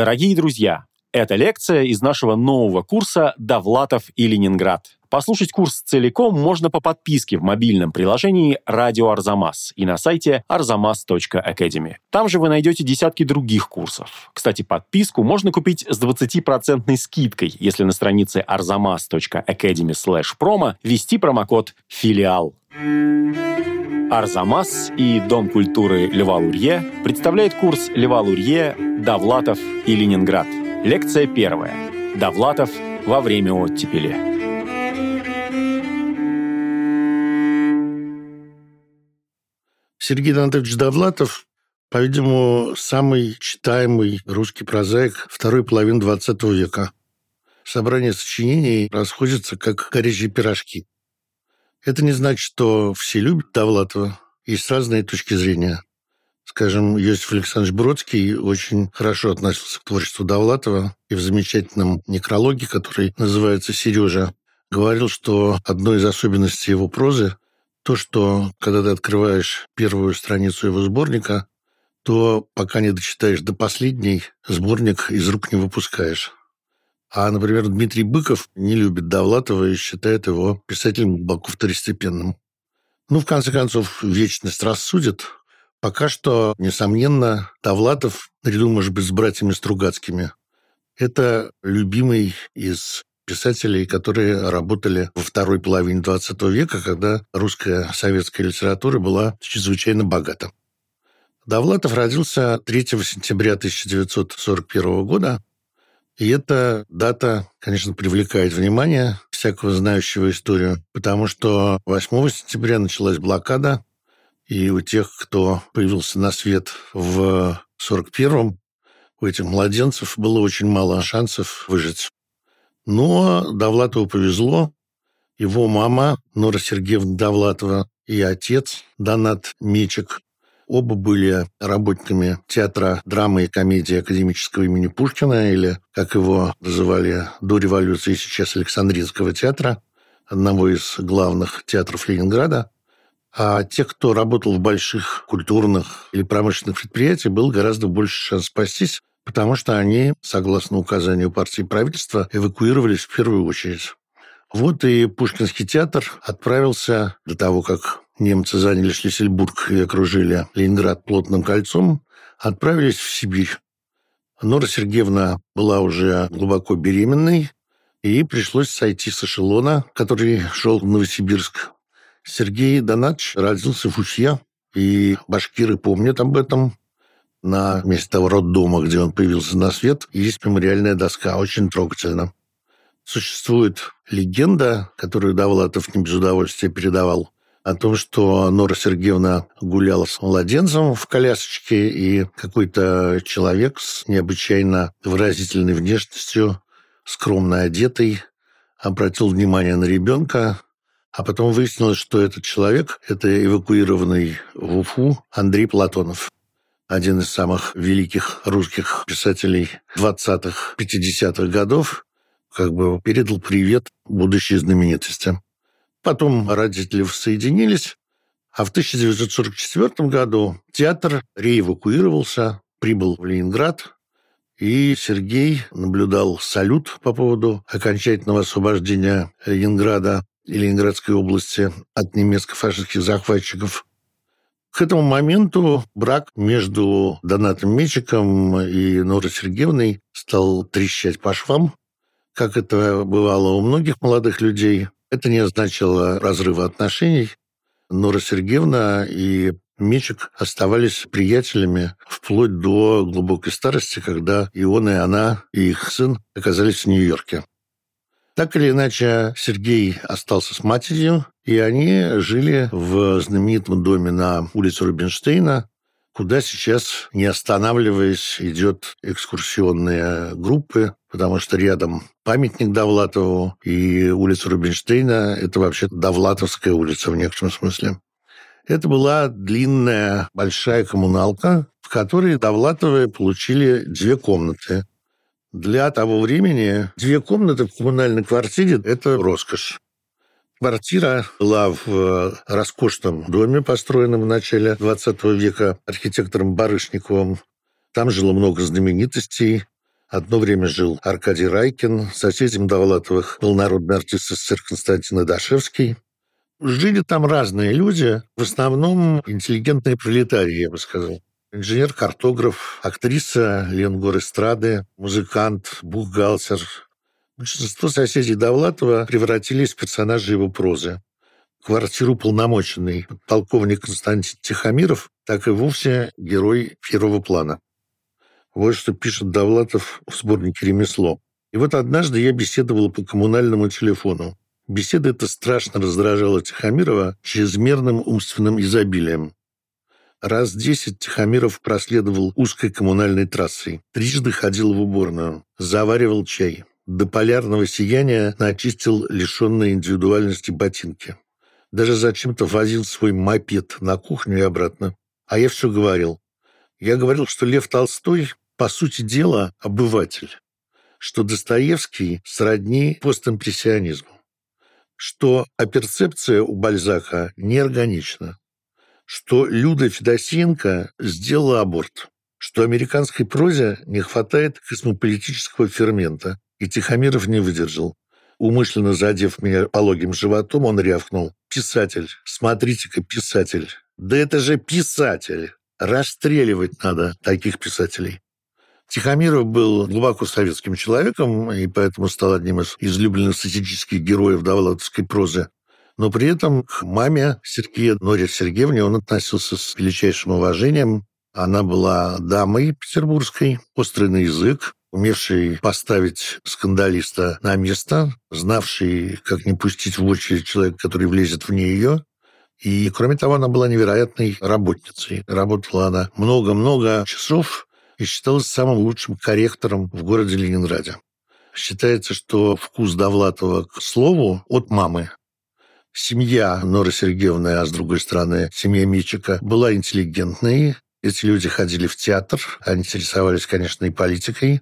Дорогие друзья, это лекция из нашего нового курса «Довлатов и Ленинград». Послушать курс целиком можно по подписке в мобильном приложении «Радио Арзамас» и на сайте arzamas.academy. Там же вы найдете десятки других курсов. Кстати, подписку можно купить с 20% скидкой, если на странице arzamas.academy promo ввести промокод «Филиал». Арзамас и Дом культуры Льва Лурье представляет курс Льва Лурье «Довлатов и Ленинград». Лекция первая. Довлатов во время оттепели. Сергей Донатович Довлатов, по-видимому, самый читаемый русский прозаик второй половины XX века. Собрание сочинений расходится как горячие пирожки. Это не значит, что все любят Довлатова. Есть разные точки зрения. Скажем, Иосиф Александрович Бродский очень хорошо относился к творчеству Довлатова и в замечательном некрологе, который называется «Сережа», говорил, что одной из особенностей его прозы то, что когда ты открываешь первую страницу его сборника, то пока не дочитаешь до последней, сборник из рук не выпускаешь. А, например, Дмитрий Быков не любит Довлатова и считает его писателем глубоко второстепенным. Ну, в конце концов, вечность рассудит, Пока что, несомненно, Довлатов, наряду, может быть, с братьями Стругацкими, это любимый из писателей, которые работали во второй половине XX века, когда русская советская литература была чрезвычайно богата. Довлатов родился 3 сентября 1941 года, и эта дата, конечно, привлекает внимание всякого знающего историю, потому что 8 сентября началась блокада, и у тех, кто появился на свет в 41-м, у этих младенцев было очень мало шансов выжить. Но Довлатову повезло. Его мама, Нора Сергеевна Довлатова, и отец, Донат Мечик, оба были работниками театра драмы и комедии академического имени Пушкина, или, как его называли до революции, сейчас Александринского театра, одного из главных театров Ленинграда. А тех, кто работал в больших культурных или промышленных предприятиях, был гораздо больше шанс спастись, потому что они, согласно указанию партии и правительства, эвакуировались в первую очередь. Вот и Пушкинский театр отправился до того, как немцы заняли Шлиссельбург и окружили Ленинград плотным кольцом, отправились в Сибирь. Нора Сергеевна была уже глубоко беременной, и пришлось сойти с эшелона, который шел в Новосибирск, Сергей Донатович родился в Уфе, и башкиры помнят об этом. На месте того роддома, где он появился на свет, есть мемориальная доска, очень трогательно. Существует легенда, которую Довлатов не без удовольствия передавал, о том, что Нора Сергеевна гуляла с младенцем в колясочке, и какой-то человек с необычайно выразительной внешностью, скромно одетый, обратил внимание на ребенка, а потом выяснилось, что этот человек – это эвакуированный в Уфу Андрей Платонов, один из самых великих русских писателей 20-х, 50-х годов, как бы передал привет будущей знаменитости. Потом родители соединились, а в 1944 году театр реэвакуировался, прибыл в Ленинград, и Сергей наблюдал салют по поводу окончательного освобождения Ленинграда Ленинградской области от немецко-фашистских захватчиков. К этому моменту брак между Донатом Мечиком и Норой Сергеевной стал трещать по швам, как это бывало у многих молодых людей. Это не означало разрыва отношений. Нора Сергеевна и Мечик оставались приятелями вплоть до глубокой старости, когда и он, и она, и их сын оказались в Нью-Йорке. Так или иначе, Сергей остался с матерью, и они жили в знаменитом доме на улице Рубинштейна, куда сейчас, не останавливаясь, идет экскурсионные группы, потому что рядом памятник Довлатову, и улица Рубинштейна – это вообще Довлатовская улица в некотором смысле. Это была длинная большая коммуналка, в которой Довлатовы получили две комнаты. Для того времени две комнаты в коммунальной квартире – это роскошь. Квартира была в э, роскошном доме, построенном в начале 20 века архитектором Барышниковым. Там жило много знаменитостей. Одно время жил Аркадий Райкин, соседем Довлатовых был народный артист СССР Константин Дашевский. Жили там разные люди, в основном интеллигентные пролетарии, я бы сказал. Инженер-картограф, актриса Ленгор Эстрады, музыкант, бухгалтер. Большинство соседей Довлатова превратились в персонажей его прозы. Квартиру полномоченный полковник Константин Тихомиров так и вовсе герой первого плана. Вот что пишет Довлатов в сборнике «Ремесло». И вот однажды я беседовал по коммунальному телефону. Беседа эта страшно раздражала Тихомирова чрезмерным умственным изобилием. Раз десять Тихомиров проследовал узкой коммунальной трассой, трижды ходил в уборную, заваривал чай, до полярного сияния начистил лишенные индивидуальности ботинки. Даже зачем-то возил свой мопед на кухню и обратно. А я все говорил. Я говорил, что Лев Толстой, по сути дела, обыватель, что Достоевский сродни постимпрессионизму что оперцепция у Бальзака неорганична, что Люда Федосеенко сделала аборт, что американской прозе не хватает космополитического фермента, и Тихомиров не выдержал. Умышленно задев меня пологим животом, он рявкнул. «Писатель! Смотрите-ка, писатель! Да это же писатель! Расстреливать надо таких писателей!» Тихомиров был глубоко советским человеком и поэтому стал одним из излюбленных статистических героев довлатовской прозы. Но при этом к маме Сергея Норе Сергеевне он относился с величайшим уважением. Она была дамой петербургской, острый на язык, умевший поставить скандалиста на место, знавший, как не пустить в очередь человека, который влезет вне ее. И, кроме того, она была невероятной работницей. Работала она много-много часов, и считалась самым лучшим корректором в городе Ленинграде. Считается, что вкус Довлатова к слову от мамы. Семья Норы Сергеевны, а с другой стороны, семья Мичика, была интеллигентной. Эти люди ходили в театр, они интересовались, конечно, и политикой.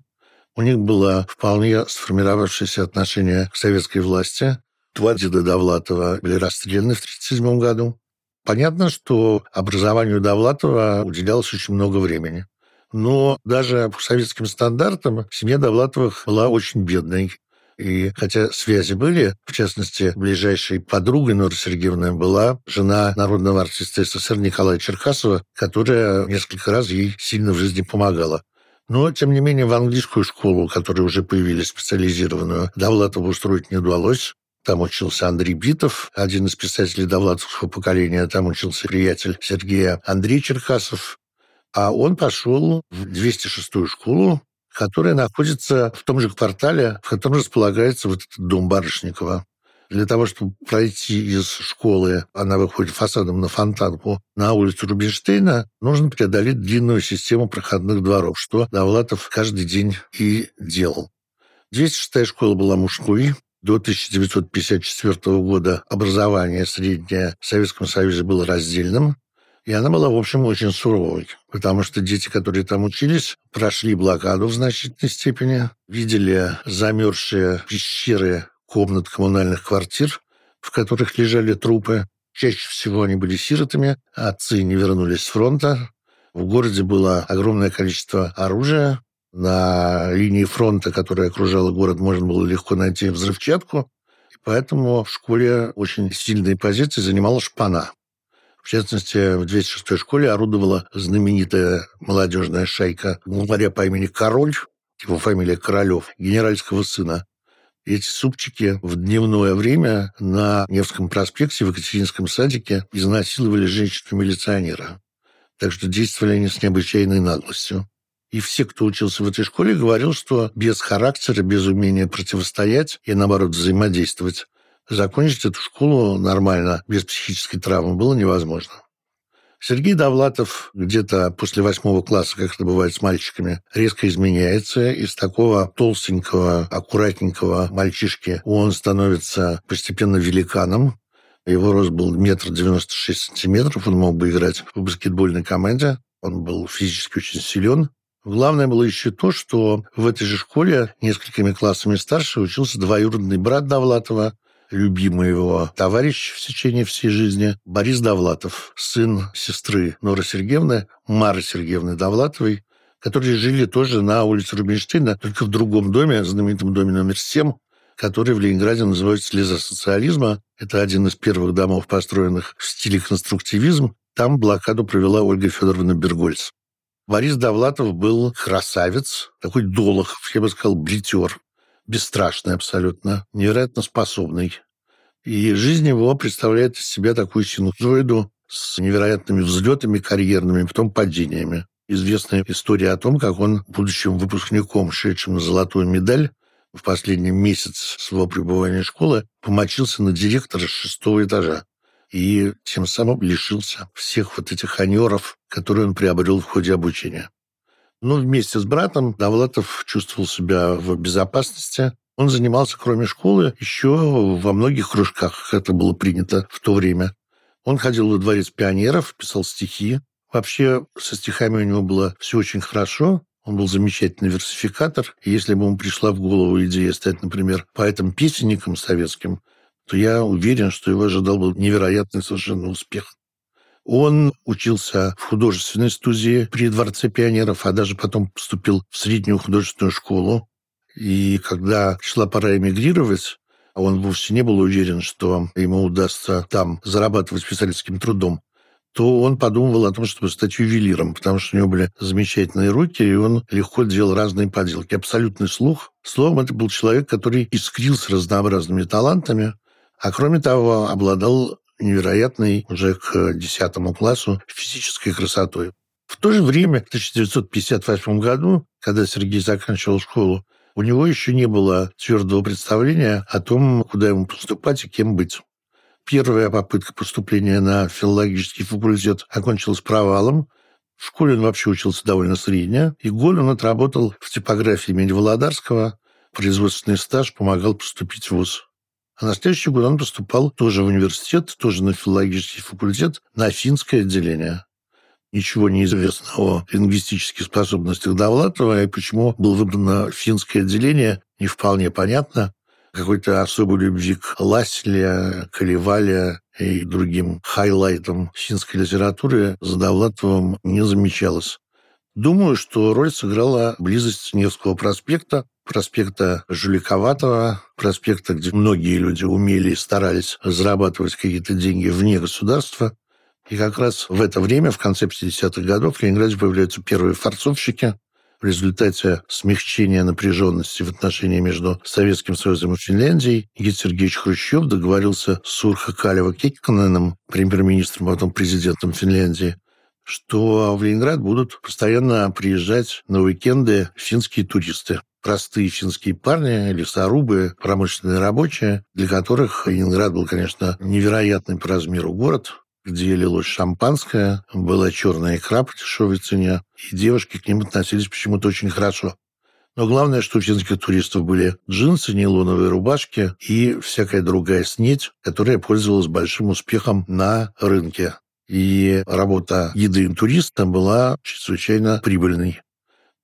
У них было вполне сформировавшееся отношение к советской власти. Два деда Довлатова были расстреляны в 1937 году. Понятно, что образованию Довлатова уделялось очень много времени. Но даже по советским стандартам семья Довлатовых была очень бедной. И хотя связи были, в частности, ближайшей подругой Норы Сергеевны была жена народного артиста СССР Николая Черкасова, которая несколько раз ей сильно в жизни помогала. Но, тем не менее, в английскую школу, которая уже появилась специализированную, Довлатову устроить не удалось. Там учился Андрей Битов, один из писателей довлатовского поколения. Там учился приятель Сергея Андрей Черкасов. А он пошел в 206-ю школу, которая находится в том же квартале, в котором располагается вот этот дом Барышникова. Для того, чтобы пройти из школы, она выходит фасадом на Фонтанку, на улицу Рубинштейна, нужно преодолеть длинную систему проходных дворов, что Довлатов каждый день и делал. 206-я школа была мужской, до 1954 года образование среднее в Советском Союзе было раздельным, и она была, в общем, очень суровой, потому что дети, которые там учились, прошли блокаду в значительной степени, видели замерзшие пещеры комнат коммунальных квартир, в которых лежали трупы. Чаще всего они были сиротами, отцы не вернулись с фронта. В городе было огромное количество оружия. На линии фронта, которая окружала город, можно было легко найти взрывчатку. И поэтому в школе очень сильные позиции занимала шпана. В частности, в 206-й школе орудовала знаменитая молодежная шайка главаря по имени Король, его фамилия Королев, генеральского сына. Эти супчики в дневное время на Невском проспекте в Екатеринском садике изнасиловали женщину-милиционера. Так что действовали они с необычайной наглостью. И все, кто учился в этой школе, говорил, что без характера, без умения противостоять и, наоборот, взаимодействовать закончить эту школу нормально, без психической травмы, было невозможно. Сергей Довлатов где-то после восьмого класса, как это бывает с мальчиками, резко изменяется. Из такого толстенького, аккуратненького мальчишки он становится постепенно великаном. Его рост был метр девяносто шесть сантиметров. Он мог бы играть в баскетбольной команде. Он был физически очень силен. Главное было еще то, что в этой же школе несколькими классами старше учился двоюродный брат Довлатова, любимый его товарищ в течение всей жизни Борис Довлатов, сын сестры Норы Сергеевны, Мары Сергеевны Довлатовой. которые жили тоже на улице Рубинштейна, только в другом доме, знаменитом доме номер 7, который в Ленинграде называется «Слеза социализма». Это один из первых домов, построенных в стиле конструктивизм. Там блокаду провела Ольга Федоровна Бергольц. Борис Довлатов был красавец, такой долохов, я бы сказал, бритер, бесстрашный абсолютно, невероятно способный. И жизнь его представляет из себя такую синусоиду с невероятными взлетами карьерными, потом падениями. Известная история о том, как он, будущим выпускником, шедшим на золотую медаль, в последний месяц своего пребывания в школе помочился на директора шестого этажа и тем самым лишился всех вот этих анеров, которые он приобрел в ходе обучения. Но вместе с братом Довлатов чувствовал себя в безопасности. Он занимался, кроме школы, еще во многих кружках, как это было принято в то время. Он ходил во дворец пионеров, писал стихи. Вообще, со стихами у него было все очень хорошо. Он был замечательный версификатор. И если бы ему пришла в голову идея стать, например, поэтом-песенником советским, то я уверен, что его ожидал бы невероятный совершенно успех. Он учился в художественной студии при Дворце пионеров, а даже потом поступил в среднюю художественную школу. И когда пришла пора эмигрировать, он вовсе не был уверен, что ему удастся там зарабатывать писательским трудом, то он подумывал о том, чтобы стать ювелиром, потому что у него были замечательные руки, и он легко делал разные поделки. Абсолютный слух. Словом, это был человек, который искрился разнообразными талантами, а кроме того, обладал невероятной уже к 10 классу физической красотой. В то же время, в 1958 году, когда Сергей заканчивал школу, у него еще не было твердого представления о том, куда ему поступать и кем быть. Первая попытка поступления на филологический факультет окончилась провалом. В школе он вообще учился довольно средне, и год он отработал в типографии имени Володарского. Производственный стаж помогал поступить в ВУЗ. А на следующий год он поступал тоже в университет, тоже на филологический факультет, на финское отделение. Ничего не известно о лингвистических способностях Довлатова, и почему был выбран на финское отделение, не вполне понятно. Какой-то особой любви к Ласеле, Каливале и другим хайлайтам финской литературы за Довлатовым не замечалось. Думаю, что роль сыграла близость Невского проспекта, проспекта Жуликоватого, проспекта, где многие люди умели и старались зарабатывать какие-то деньги вне государства. И как раз в это время, в конце 50-х годов, в Ленинграде появляются первые форцовщики. В результате смягчения напряженности в отношении между Советским Союзом и Финляндией Никита Сергеевич Хрущев договорился с Урха Калева Кекканеном, премьер-министром, а потом президентом Финляндии, что в Ленинград будут постоянно приезжать на уикенды финские туристы простые финские парни, лесорубы, промышленные рабочие, для которых Ленинград был, конечно, невероятный по размеру город, где лилось шампанское, была черная икра по дешевой цене, и девушки к ним относились почему-то очень хорошо. Но главное, что у финских туристов были джинсы, нейлоновые рубашки и всякая другая снедь, которая пользовалась большим успехом на рынке. И работа еды туриста была чрезвычайно прибыльной.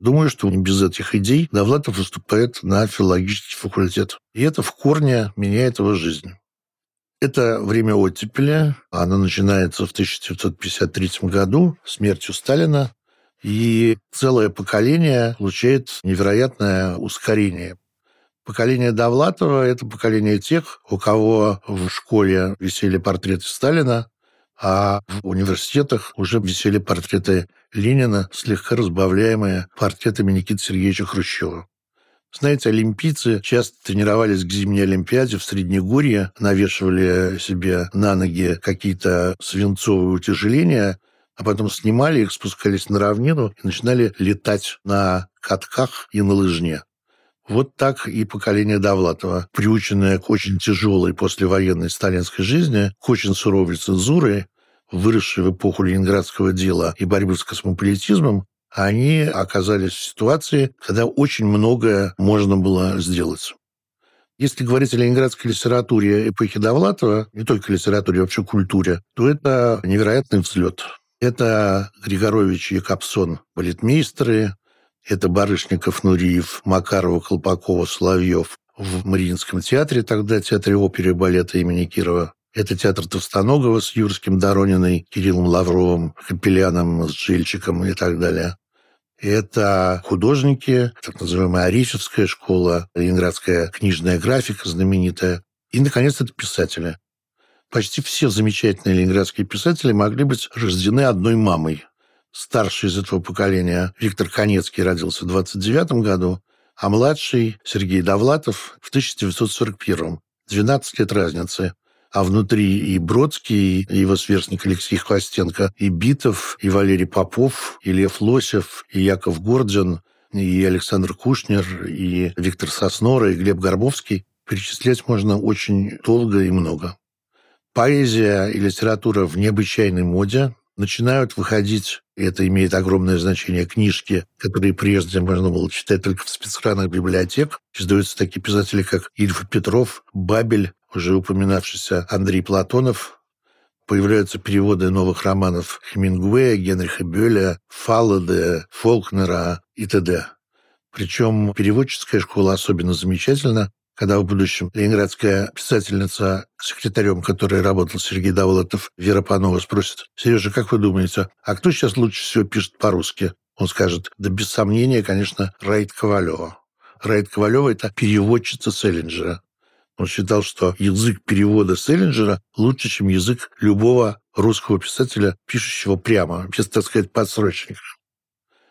Думаю, что без этих идей Довлатов выступает на филологический факультет. И это в корне меняет его жизнь. Это время оттепеля. Оно начинается в 1953 году, смертью Сталина. И целое поколение получает невероятное ускорение. Поколение Довлатова – это поколение тех, у кого в школе висели портреты Сталина, а в университетах уже висели портреты Ленина, слегка разбавляемые портретами Никиты Сергеевича Хрущева. Знаете, олимпийцы часто тренировались к зимней Олимпиаде в Среднегорье, навешивали себе на ноги какие-то свинцовые утяжеления, а потом снимали их, спускались на равнину и начинали летать на катках и на лыжне. Вот так и поколение Довлатова, приученное к очень тяжелой послевоенной сталинской жизни, к очень суровой цензуре, выросшие в эпоху ленинградского дела и борьбы с космополитизмом, они оказались в ситуации, когда очень многое можно было сделать. Если говорить о ленинградской литературе эпохи Довлатова, не только литературе, а вообще культуре, то это невероятный взлет. Это Григорович и Капсон, балетмейстеры, это Барышников, Нуриев, Макарова, Колпакова, Соловьев в Мариинском театре, тогда театре оперы и балета имени Кирова. Это театр Товстоногова с Юрским Дорониной, Кириллом Лавровым, Капеляном с Жильчиком и так далее. Это художники, так называемая Арифьевская школа, ленинградская книжная графика знаменитая. И, наконец, это писатели. Почти все замечательные ленинградские писатели могли быть рождены одной мамой. Старший из этого поколения Виктор Конецкий родился в 29 году, а младший Сергей Довлатов в 1941. 12 лет разницы. А внутри и Бродский, и его сверстник Алексей Хвостенко, и Битов, и Валерий Попов, и Лев Лосев, и Яков Горджин, и Александр Кушнер, и Виктор Соснора, и Глеб Горбовский. Перечислять можно очень долго и много. Поэзия и литература в необычайной моде начинают выходить, и это имеет огромное значение, книжки, которые прежде можно было читать только в спецхранах библиотек. Издаются такие писатели, как Ильф Петров, Бабель, уже упоминавшийся Андрей Платонов. Появляются переводы новых романов Хемингуэя, Генриха Бёля, Фалладе, Фолкнера и т.д. Причем переводческая школа особенно замечательна, когда в будущем ленинградская писательница, секретарем которой работал Сергей Давлатов, Вера Панова, спросит, «Сережа, как вы думаете, а кто сейчас лучше всего пишет по-русски?» Он скажет, да без сомнения, конечно, Раид Ковалева. Раид Ковалева – это переводчица Селлинджера. Он считал, что язык перевода Селлинджера лучше, чем язык любого русского писателя, пишущего прямо, без, так сказать, подсрочника.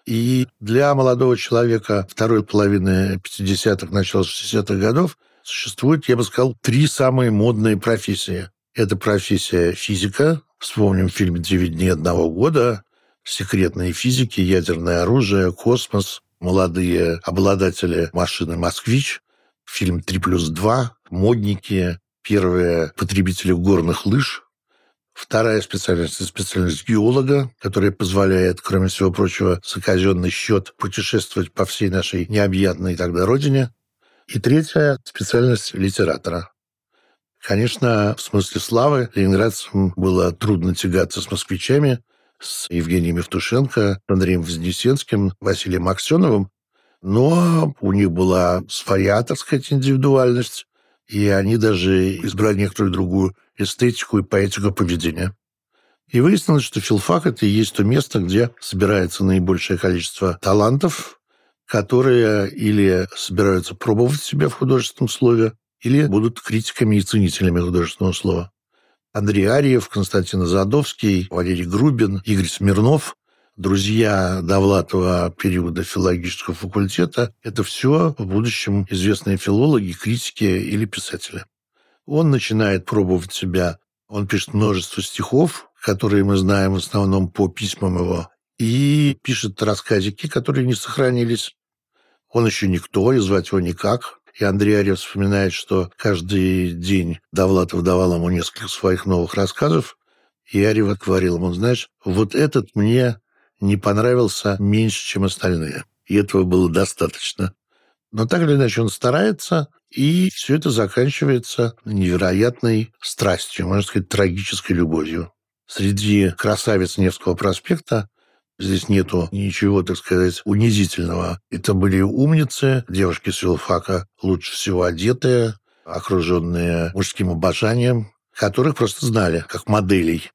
И для молодого человека второй половины 50-х, начала 60-х годов существует, я бы сказал, три самые модные профессии. Это профессия физика, вспомним фильм «Девять дней одного года», секретные физики, ядерное оружие, космос, молодые обладатели машины «Москвич», фильм «Три плюс два», модники, первые потребители горных лыж, Вторая специальность – это специальность геолога, которая позволяет, кроме всего прочего, за казенный счет путешествовать по всей нашей необъятной тогда родине. И третья специальность – литератора. Конечно, в смысле славы ленинградцам было трудно тягаться с москвичами, с Евгением Евтушенко, Андреем Вознесенским, Василием Аксеновым, но у них была своя, так сказать, индивидуальность, и они даже избрали некоторую другую эстетику и поэтику поведения. И выяснилось, что филфак – это и есть то место, где собирается наибольшее количество талантов, которые или собираются пробовать себя в художественном слове, или будут критиками и ценителями художественного слова. Андрей Арьев, Константин Задовский, Валерий Грубин, Игорь Смирнов друзья Довлатова периода филологического факультета, это все в будущем известные филологи, критики или писатели. Он начинает пробовать себя. Он пишет множество стихов, которые мы знаем в основном по письмам его, и пишет рассказики, которые не сохранились. Он еще никто, и звать его никак. И Андрей Арев вспоминает, что каждый день Довлатов давал ему несколько своих новых рассказов, и Арев говорил ему, знаешь, вот этот мне не понравился меньше, чем остальные. И этого было достаточно. Но так или иначе он старается, и все это заканчивается невероятной страстью, можно сказать, трагической любовью. Среди красавиц Невского проспекта Здесь нету ничего, так сказать, унизительного. Это были умницы, девушки с филфака, лучше всего одетые, окруженные мужским обожанием, которых просто знали как моделей.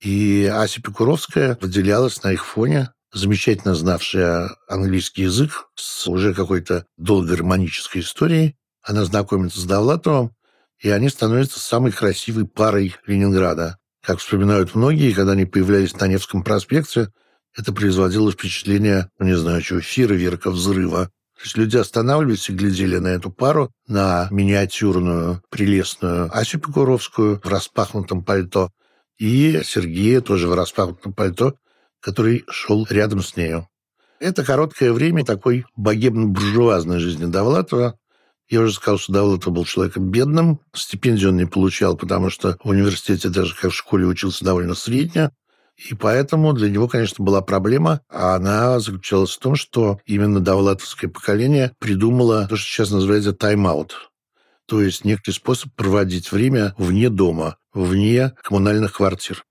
И Ася Пикуровская выделялась на их фоне, замечательно знавшая английский язык с уже какой-то долгой романической историей. Она знакомится с Довлатовым, и они становятся самой красивой парой Ленинграда. Как вспоминают многие, когда они появлялись на Невском проспекте, это производило впечатление, ну, не знаю, чего, фейерверка, взрыва. То есть люди останавливались и глядели на эту пару, на миниатюрную, прелестную Асю Пикуровскую в распахнутом пальто, и Сергея, тоже в распахнутом пальто, который шел рядом с нею. Это короткое время такой богемно-буржуазной жизни Довлатова. Я уже сказал, что Довлатов был человеком бедным. Стипендию он не получал, потому что в университете, даже как в школе, учился довольно средне. И поэтому для него, конечно, была проблема. А она заключалась в том, что именно довлатовское поколение придумало то, что сейчас называется тайм-аут. То есть некий способ проводить время вне дома, вне коммунальных квартир.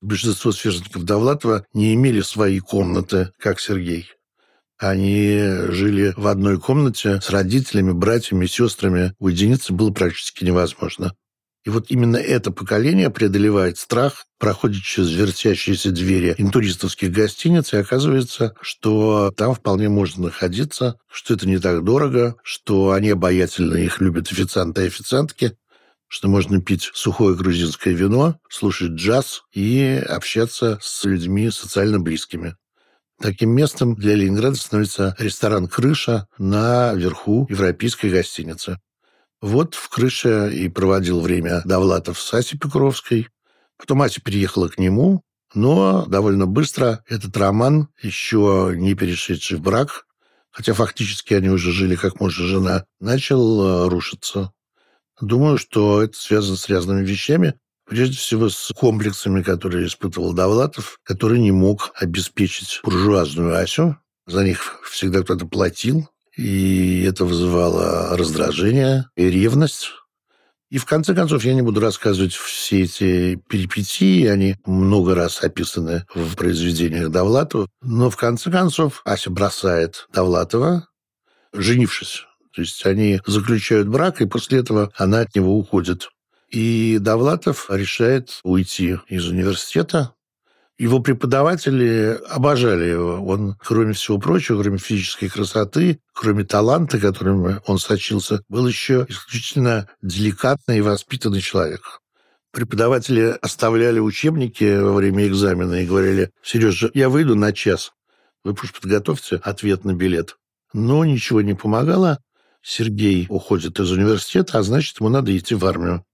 Большинство сверстников Довлатова не имели свои комнаты, как Сергей. Они жили в одной комнате с родителями, братьями, сестрами. Уединиться было практически невозможно. И вот именно это поколение преодолевает страх, проходит через вертящиеся двери интуристовских гостиниц, и оказывается, что там вполне можно находиться, что это не так дорого, что они обаятельно их любят официанты и официантки, что можно пить сухое грузинское вино, слушать джаз и общаться с людьми социально близкими. Таким местом для Ленинграда становится ресторан «Крыша» на верху европейской гостиницы. Вот в крыше и проводил время Довлатов с Асей Пекровской. Потом Ася переехала к нему, но довольно быстро этот роман, еще не перешедший в брак, хотя фактически они уже жили как муж и жена, начал э, рушиться. Думаю, что это связано с разными вещами. Прежде всего с комплексами, которые испытывал Довлатов, который не мог обеспечить буржуазную Асю. За них всегда кто-то платил, и это вызывало раздражение и ревность. И в конце концов, я не буду рассказывать все эти перипетии, они много раз описаны в произведениях Довлатова, но в конце концов Ася бросает Довлатова, женившись. То есть они заключают брак, и после этого она от него уходит. И Довлатов решает уйти из университета, его преподаватели обожали его. Он, кроме всего прочего, кроме физической красоты, кроме таланта, которым он сочился, был еще исключительно деликатный и воспитанный человек. Преподаватели оставляли учебники во время экзамена и говорили, «Сережа, я выйду на час. Вы пусть подготовьте ответ на билет». Но ничего не помогало. Сергей уходит из университета, а значит, ему надо идти в армию.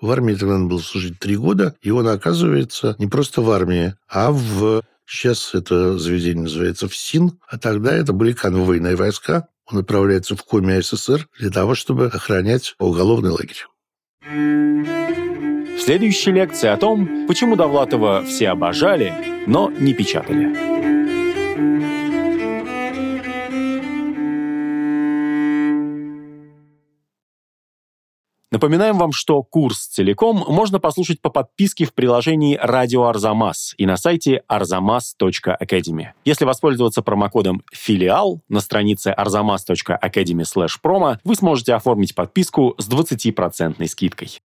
В армии тогда надо было служить три года, и он оказывается не просто в армии, а в... Сейчас это заведение называется ФСИН, а тогда это были конвойные войска. Он отправляется в Коми СССР для того, чтобы охранять уголовный лагерь. В следующей лекции о том, почему Довлатова все обожали, но не печатали. Напоминаем вам, что курс целиком можно послушать по подписке в приложении «Радио Арзамас» и на сайте arzamas.academy. Если воспользоваться промокодом «Филиал» на странице arzamas.academy/promo, вы сможете оформить подписку с 20% скидкой.